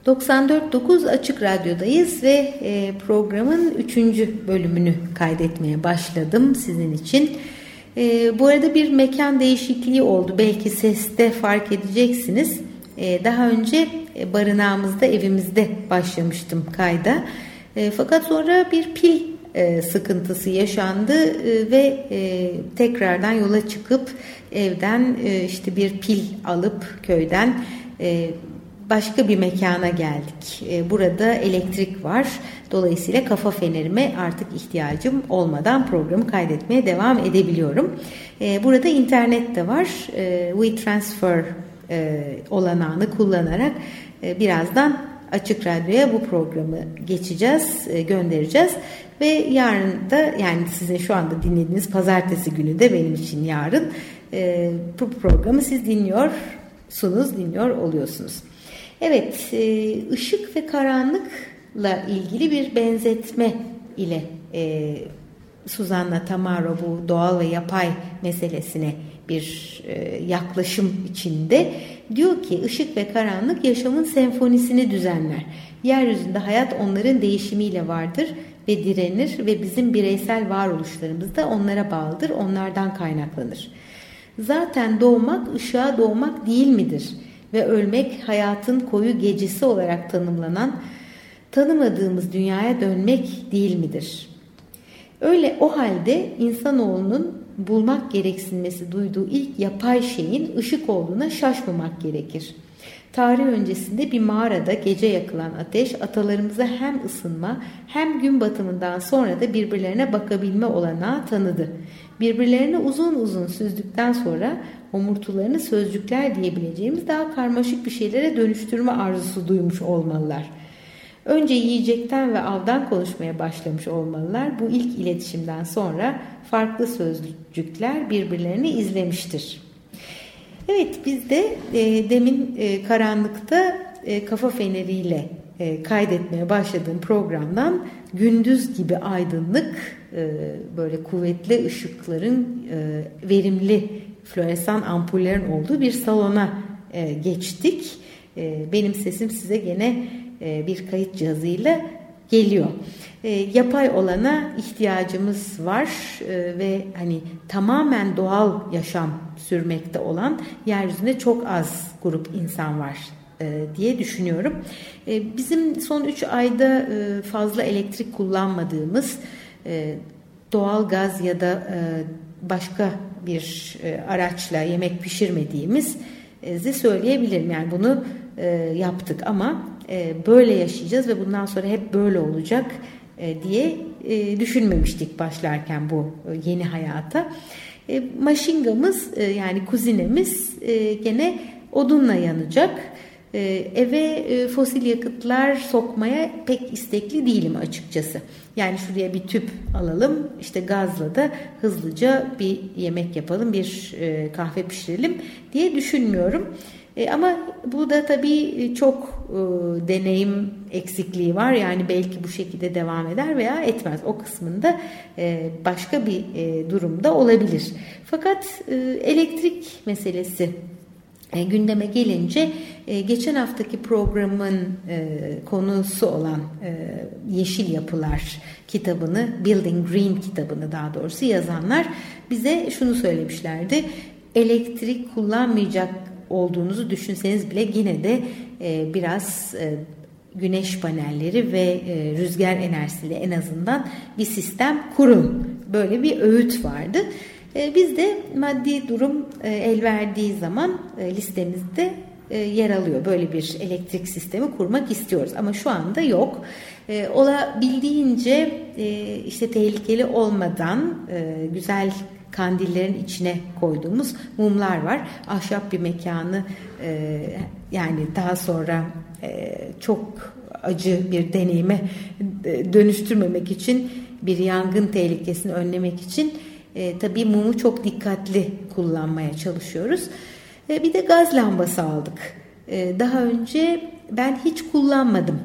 S2: 94.9 Açık Radyo'dayız ve e, programın 3. bölümünü kaydetmeye başladım sizin için. E, bu arada bir mekan değişikliği oldu. Belki seste fark edeceksiniz. E, daha önce barınağımızda, evimizde başlamıştım kayda. Fakat sonra bir pil sıkıntısı yaşandı ve tekrardan yola çıkıp evden işte bir pil alıp köyden başka bir mekana geldik. Ee, burada elektrik var. Dolayısıyla kafa fenerime artık ihtiyacım olmadan programı kaydetmeye devam edebiliyorum. Ee, burada internet de var. Ee, WeTransfer e, olanağını kullanarak e, birazdan Açık Radyo'ya bu programı geçeceğiz, e, göndereceğiz. Ve yarın da yani sizin şu anda dinlediğiniz pazartesi günü de benim için yarın bu programı siz dinliyorsunuz, dinliyor oluyorsunuz. Evet, e, ışık ve karanlıkla ilgili bir benzetme ile e, Suzanna Tamaro bu doğal ve yapay meselesine bir e, yaklaşım içinde diyor ki ışık ve karanlık yaşamın senfonisini düzenler. Yeryüzünde hayat onların değişimiyle vardır ve direnir ve bizim bireysel varoluşlarımız da onlara bağlıdır, onlardan kaynaklanır. Zaten doğmak ışığa doğmak değil midir?'' Ve ölmek hayatın koyu gecesi olarak tanımlanan tanımadığımız dünyaya dönmek değil midir? Öyle o halde insanoğlunun bulmak gereksinmesi duyduğu ilk yapay şeyin ışık olduğuna şaşmamak gerekir. Tarih öncesinde bir mağarada gece yakılan ateş atalarımıza hem ısınma hem gün batımından sonra da birbirlerine bakabilme olanağı tanıdı. Birbirlerine uzun uzun süzdükten sonra homurtularını sözcükler diyebileceğimiz daha karmaşık bir şeylere dönüştürme arzusu duymuş olmalılar. Önce yiyecekten ve avdan konuşmaya başlamış olmalılar. Bu ilk iletişimden sonra farklı sözcükler birbirlerini izlemiştir. Evet biz de e, demin e, karanlıkta e, kafa feneriyle e, kaydetmeye başladığım programdan gündüz gibi aydınlık e, böyle kuvvetli ışıkların e, verimli floresan ampullerin olduğu bir salona e, geçtik. E, benim sesim size gene e, bir kayıt cihazıyla geliyor. E, yapay olana ihtiyacımız var e, ve hani tamamen doğal yaşam sürmekte olan yeryüzünde çok az grup insan var e, diye düşünüyorum. E, bizim son 3 ayda e, fazla elektrik kullanmadığımız doğal gaz ya da başka bir e, araçla yemek pişirmediğimizi söyleyebilirim. Yani bunu e, yaptık ama e, böyle yaşayacağız ve bundan sonra hep böyle olacak diye düşünmemiştik başlarken bu yeni hayata. Maşingamız yani kuzinemiz gene odunla yanacak. Ee, eve e, fosil yakıtlar sokmaya pek istekli değilim açıkçası. Yani şuraya bir tüp alalım işte gazla da hızlıca bir yemek yapalım bir e, kahve pişirelim diye düşünmüyorum. E, ama bu da tabii çok deneyim eksikliği var. Yani belki bu şekilde devam eder veya etmez. O kısmında başka bir durumda olabilir. Fakat elektrik meselesi e, gündeme gelince e, geçen haftaki programın e, konusu olan e, Yeşil Yapılar kitabını, Building Green kitabını daha doğrusu yazanlar bize şunu söylemişlerdi. Elektrik kullanmayacak olduğunuzu düşünseniz bile yine de e, biraz e, güneş panelleri ve e, rüzgar enerjisiyle en azından bir sistem kurun. Böyle bir öğüt vardı. E, biz de maddi durum e, el verdiği zaman e, listemizde yer alıyor. Böyle bir elektrik sistemi kurmak istiyoruz ama şu anda yok. Olabildiğince işte tehlikeli olmadan güzel kandillerin içine koyduğumuz mumlar var. Ahşap bir mekanı yani daha sonra çok acı bir deneyime dönüştürmemek için bir yangın tehlikesini önlemek için e, tabii mumu çok dikkatli kullanmaya çalışıyoruz. E, bir de gaz lambası aldık. E, daha önce ben hiç kullanmadım.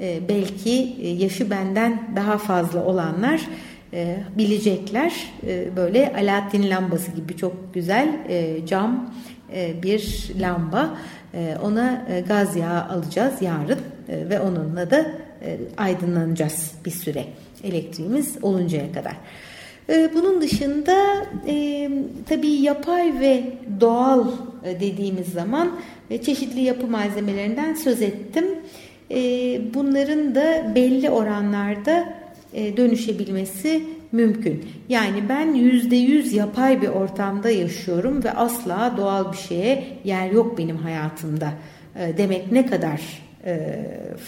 S2: E, belki e, yaşı benden daha fazla olanlar e, bilecekler. E, böyle Alaaddin lambası gibi çok güzel e, cam e, bir lamba. E, ona e, gaz yağı alacağız yarın e, ve onunla da e, aydınlanacağız bir süre elektriğimiz oluncaya kadar. E, bunun dışında e, tabii yapay ve doğal e, dediğimiz zaman e, çeşitli yapı malzemelerinden söz ettim. Bunların da belli oranlarda dönüşebilmesi mümkün. Yani ben yüzde yüz yapay bir ortamda yaşıyorum ve asla doğal bir şeye yer yok benim hayatımda. Demek ne kadar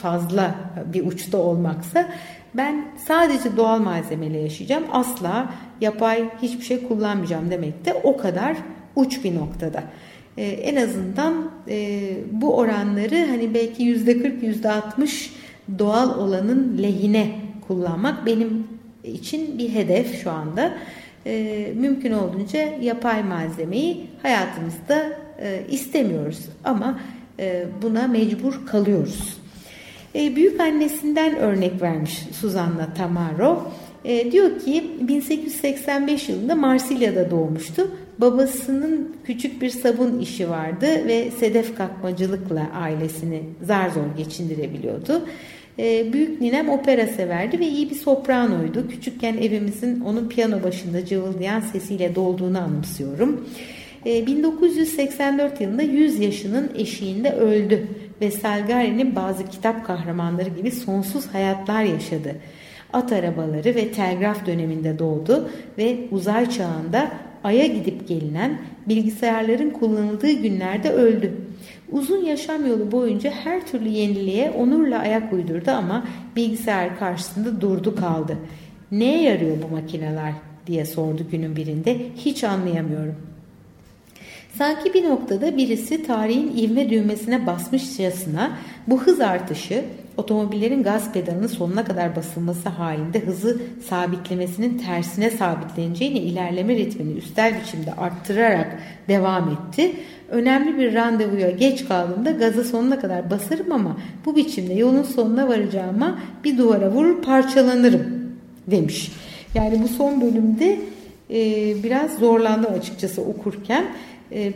S2: fazla bir uçta olmaksa ben sadece doğal malzemeyle yaşayacağım. Asla yapay hiçbir şey kullanmayacağım demek de o kadar uç bir noktada. Ee, en azından e, bu oranları hani belki yüzde 40 yüzde 60 doğal olanın lehine kullanmak benim için bir hedef şu anda. E, mümkün olduğunca yapay malzemeyi hayatımızda e, istemiyoruz ama e, buna mecbur kalıyoruz. E, büyük annesinden örnek vermiş Suzanna Tamaro. E, diyor ki 1885 yılında Marsilya'da doğmuştu. Babasının küçük bir sabun işi vardı ve sedef kakmacılıkla ailesini zar zor geçindirebiliyordu. E, büyük ninem opera severdi ve iyi bir sopranoydu. Küçükken evimizin onun piyano başında cıvıldayan sesiyle dolduğunu anımsıyorum. 1984 yılında 100 yaşının eşiğinde öldü ve Salgari'nin bazı kitap kahramanları gibi sonsuz hayatlar yaşadı. At arabaları ve telgraf döneminde doğdu ve uzay çağında Ay'a gidip gelinen bilgisayarların kullanıldığı günlerde öldü. Uzun yaşam yolu boyunca her türlü yeniliğe onurla ayak uydurdu ama bilgisayar karşısında durdu kaldı. Neye yarıyor bu makineler diye sordu günün birinde. Hiç anlayamıyorum. Sanki bir noktada birisi tarihin ivme düğmesine basmışçasına bu hız artışı otomobillerin gaz pedalının sonuna kadar basılması halinde hızı sabitlemesinin tersine sabitleneceğini ilerleme ritmini üstel biçimde arttırarak devam etti. Önemli bir randevuya geç kaldığımda gazı sonuna kadar basarım ama bu biçimde yolun sonuna varacağıma bir duvara vurur parçalanırım demiş. Yani bu son bölümde biraz zorlandım açıkçası okurken. E,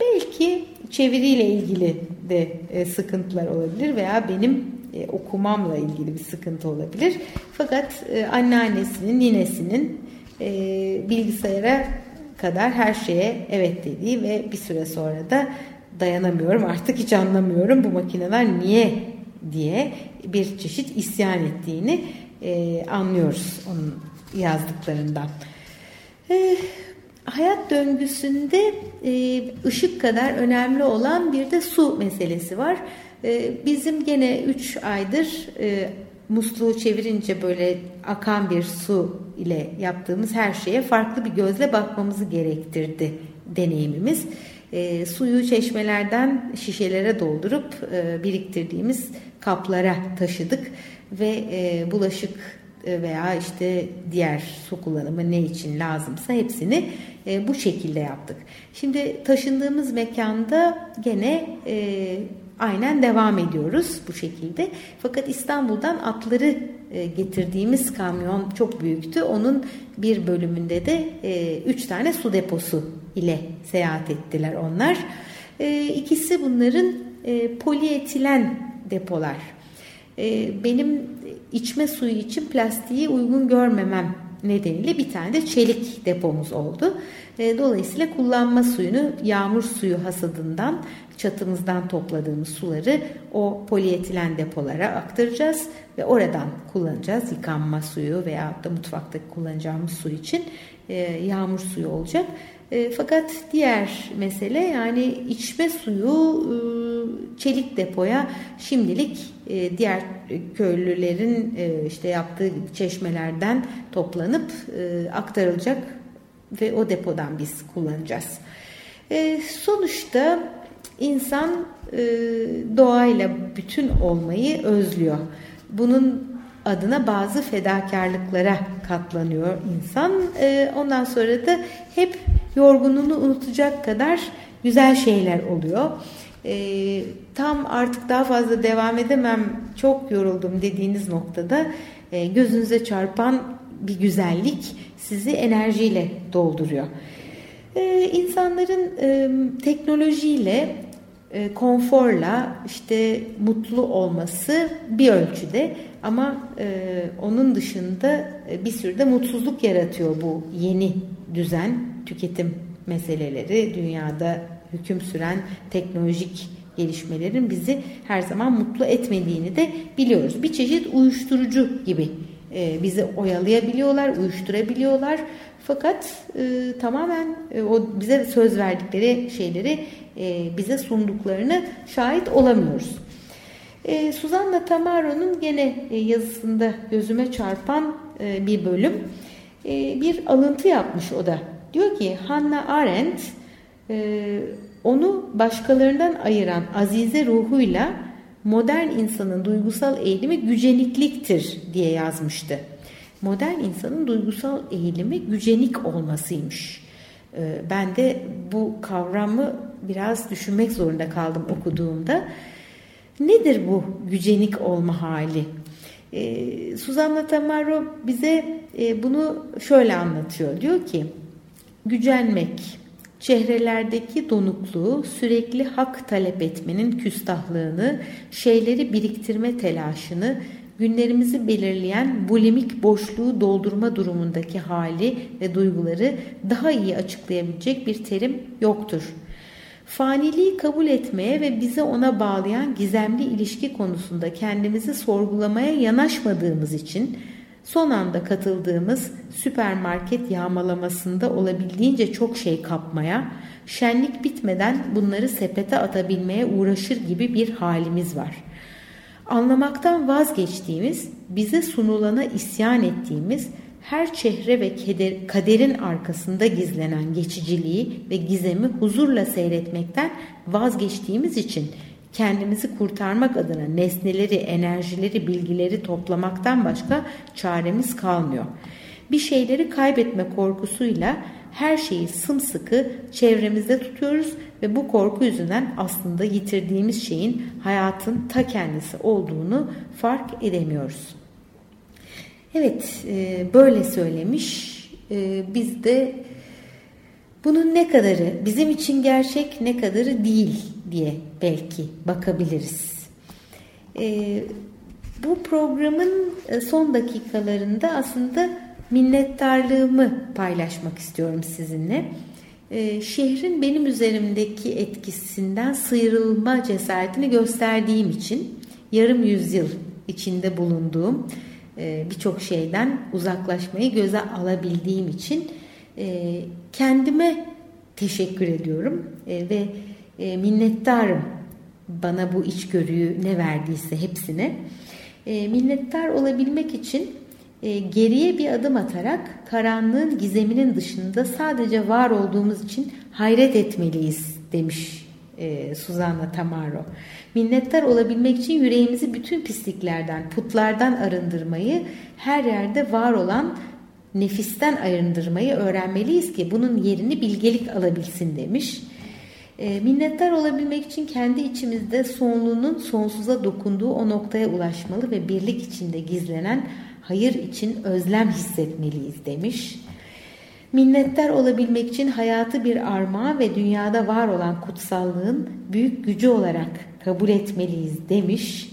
S2: belki çeviriyle ilgili de e, sıkıntılar olabilir veya benim e, okumamla ilgili bir sıkıntı olabilir. Fakat e, anneannesinin, ninesinin bilgisayara kadar her şeye evet dediği ve bir süre sonra da dayanamıyorum artık hiç anlamıyorum bu makineler niye diye bir çeşit isyan ettiğini anlıyoruz onun yazdıklarından. E, hayat döngüsünde e, ışık kadar önemli olan bir de su meselesi var. E, bizim gene 3 aydır e, musluğu çevirince böyle akan bir su ile yaptığımız her şeye farklı bir gözle bakmamızı gerektirdi deneyimimiz. E, suyu çeşmelerden şişelere doldurup e, biriktirdiğimiz kaplara taşıdık ve e, bulaşık veya işte diğer su kullanımı ne için lazımsa hepsini e, bu şekilde yaptık. Şimdi taşındığımız mekanda gene e, aynen devam ediyoruz bu şekilde. Fakat İstanbul'dan atları e, getirdiğimiz kamyon çok büyüktü. Onun bir bölümünde de e, üç tane su deposu ile seyahat ettiler onlar. E, ikisi bunların e, polietilen depolar. E, benim içme suyu için plastiği uygun görmemem nedeniyle bir tane de çelik depomuz oldu. E, dolayısıyla kullanma suyunu yağmur suyu hasadından çatımızdan topladığımız suları o polietilen depolara aktaracağız ve oradan kullanacağız. Yıkanma suyu veya da mutfakta kullanacağımız su için e, yağmur suyu olacak. E, fakat diğer mesele yani içme suyu e, çelik depoya şimdilik e, diğer köylülerin işte yaptığı çeşmelerden toplanıp aktarılacak ve o depodan biz kullanacağız. Sonuçta insan doğayla bütün olmayı özlüyor. Bunun adına bazı fedakarlıklara katlanıyor insan. E, ondan sonra da hep yorgunluğunu unutacak kadar güzel şeyler oluyor. E, tam artık daha fazla devam edemem, çok yoruldum dediğiniz noktada e, gözünüze çarpan bir güzellik sizi enerjiyle dolduruyor. E, insanların e, teknolojiyle e, konforla işte mutlu olması bir ölçüde ama e, onun dışında e, bir sürü de mutsuzluk yaratıyor bu yeni düzen tüketim meseleleri dünyada hüküm süren teknolojik gelişmelerin bizi her zaman mutlu etmediğini de biliyoruz. Bir çeşit uyuşturucu gibi e, bizi oyalayabiliyorlar, uyuşturabiliyorlar. Fakat e, tamamen e, o bize söz verdikleri şeyleri e, bize sunduklarını şahit olamıyoruz. E, Suzanna Tamaro'nun gene e, yazısında gözüme çarpan e, bir bölüm. E, bir alıntı yapmış o da. Diyor ki Hannah Arendt e, onu başkalarından ayıran azize ruhuyla modern insanın duygusal eğilimi gücenikliktir diye yazmıştı. Modern insanın duygusal eğilimi gücenik olmasıymış. Ee, ben de bu kavramı biraz düşünmek zorunda kaldım okuduğumda. Nedir bu gücenik olma hali? Ee, Suzanna Tamaro bize e, bunu şöyle anlatıyor. Diyor ki gücenmek, çehrelerdeki donukluğu, sürekli hak talep etmenin küstahlığını, şeyleri biriktirme telaşını, günlerimizi belirleyen bulimik boşluğu doldurma durumundaki hali ve duyguları daha iyi açıklayabilecek bir terim yoktur. Faniliği kabul etmeye ve bizi ona bağlayan gizemli ilişki konusunda kendimizi sorgulamaya yanaşmadığımız için son anda katıldığımız süpermarket yağmalamasında olabildiğince çok şey kapmaya, şenlik bitmeden bunları sepete atabilmeye uğraşır gibi bir halimiz var. Anlamaktan vazgeçtiğimiz, bize sunulana isyan ettiğimiz, her çehre ve kaderin arkasında gizlenen geçiciliği ve gizemi huzurla seyretmekten vazgeçtiğimiz için kendimizi kurtarmak adına nesneleri, enerjileri, bilgileri toplamaktan başka çaremiz kalmıyor. Bir şeyleri kaybetme korkusuyla her şeyi sımsıkı çevremizde tutuyoruz ve bu korku yüzünden aslında yitirdiğimiz şeyin hayatın ta kendisi olduğunu fark edemiyoruz. Evet, e, böyle söylemiş. E, biz de bunun ne kadarı bizim için gerçek, ne kadarı değil diye belki bakabiliriz. E, bu programın son dakikalarında aslında minnettarlığımı paylaşmak istiyorum sizinle. Şehrin benim üzerimdeki etkisinden sıyrılma cesaretini gösterdiğim için yarım yüzyıl içinde bulunduğum birçok şeyden uzaklaşmayı göze alabildiğim için kendime teşekkür ediyorum ve minnettarım bana bu içgörüyü ne verdiyse hepsine. Minnettar olabilmek için geriye bir adım atarak karanlığın gizeminin dışında sadece var olduğumuz için hayret etmeliyiz demiş Suzanna Tamaro. Minnettar olabilmek için yüreğimizi bütün pisliklerden, putlardan arındırmayı, her yerde var olan nefisten arındırmayı öğrenmeliyiz ki bunun yerini bilgelik alabilsin demiş. E, minnettar olabilmek için kendi içimizde sonluğunun sonsuza dokunduğu o noktaya ulaşmalı ve birlik içinde gizlenen hayır için özlem hissetmeliyiz demiş. Minnettar olabilmek için hayatı bir armağan ve dünyada var olan kutsallığın büyük gücü olarak kabul etmeliyiz demiş.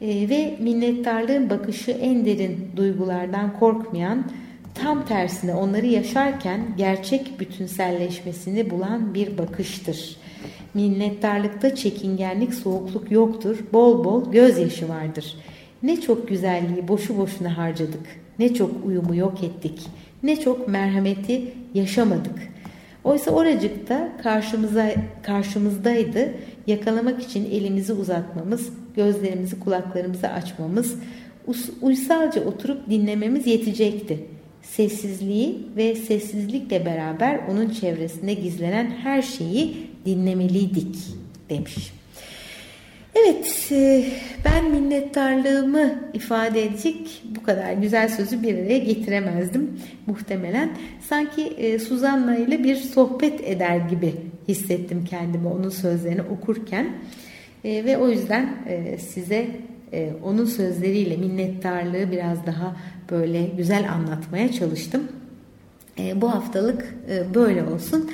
S2: E, ve minnettarlığın bakışı en derin duygulardan korkmayan, tam tersine onları yaşarken gerçek bütünselleşmesini bulan bir bakıştır. Minnettarlıkta çekingenlik, soğukluk yoktur. Bol bol gözyaşı vardır. Ne çok güzelliği boşu boşuna harcadık. Ne çok uyumu yok ettik. Ne çok merhameti yaşamadık. Oysa oracıkta karşımıza karşımızdaydı. Yakalamak için elimizi uzatmamız, gözlerimizi kulaklarımızı açmamız, uysalca oturup dinlememiz yetecekti sessizliği ve sessizlikle beraber onun çevresinde gizlenen her şeyi dinlemeliydik demiş. Evet, e, ben minnettarlığımı ifade edecek bu kadar güzel sözü bir araya getiremezdim muhtemelen. Sanki e, Suzanna ile bir sohbet eder gibi hissettim kendimi onun sözlerini okurken. E, ve o yüzden size onun sözleriyle minnettarlığı biraz daha böyle güzel anlatmaya çalıştım. Bu haftalık böyle olsun.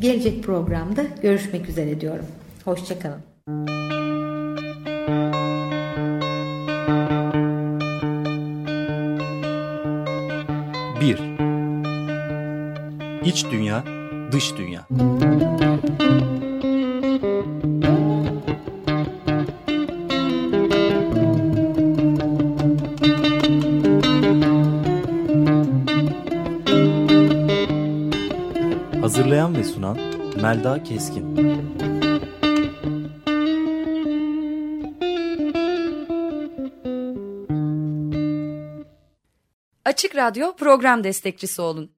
S2: Gelecek programda görüşmek üzere diyorum. Hoşçakalın.
S1: Bir. İç dünya, dış dünya. Hazırlayan ve sunan Melda Keskin.
S4: Açık Radyo program destekçisi olun.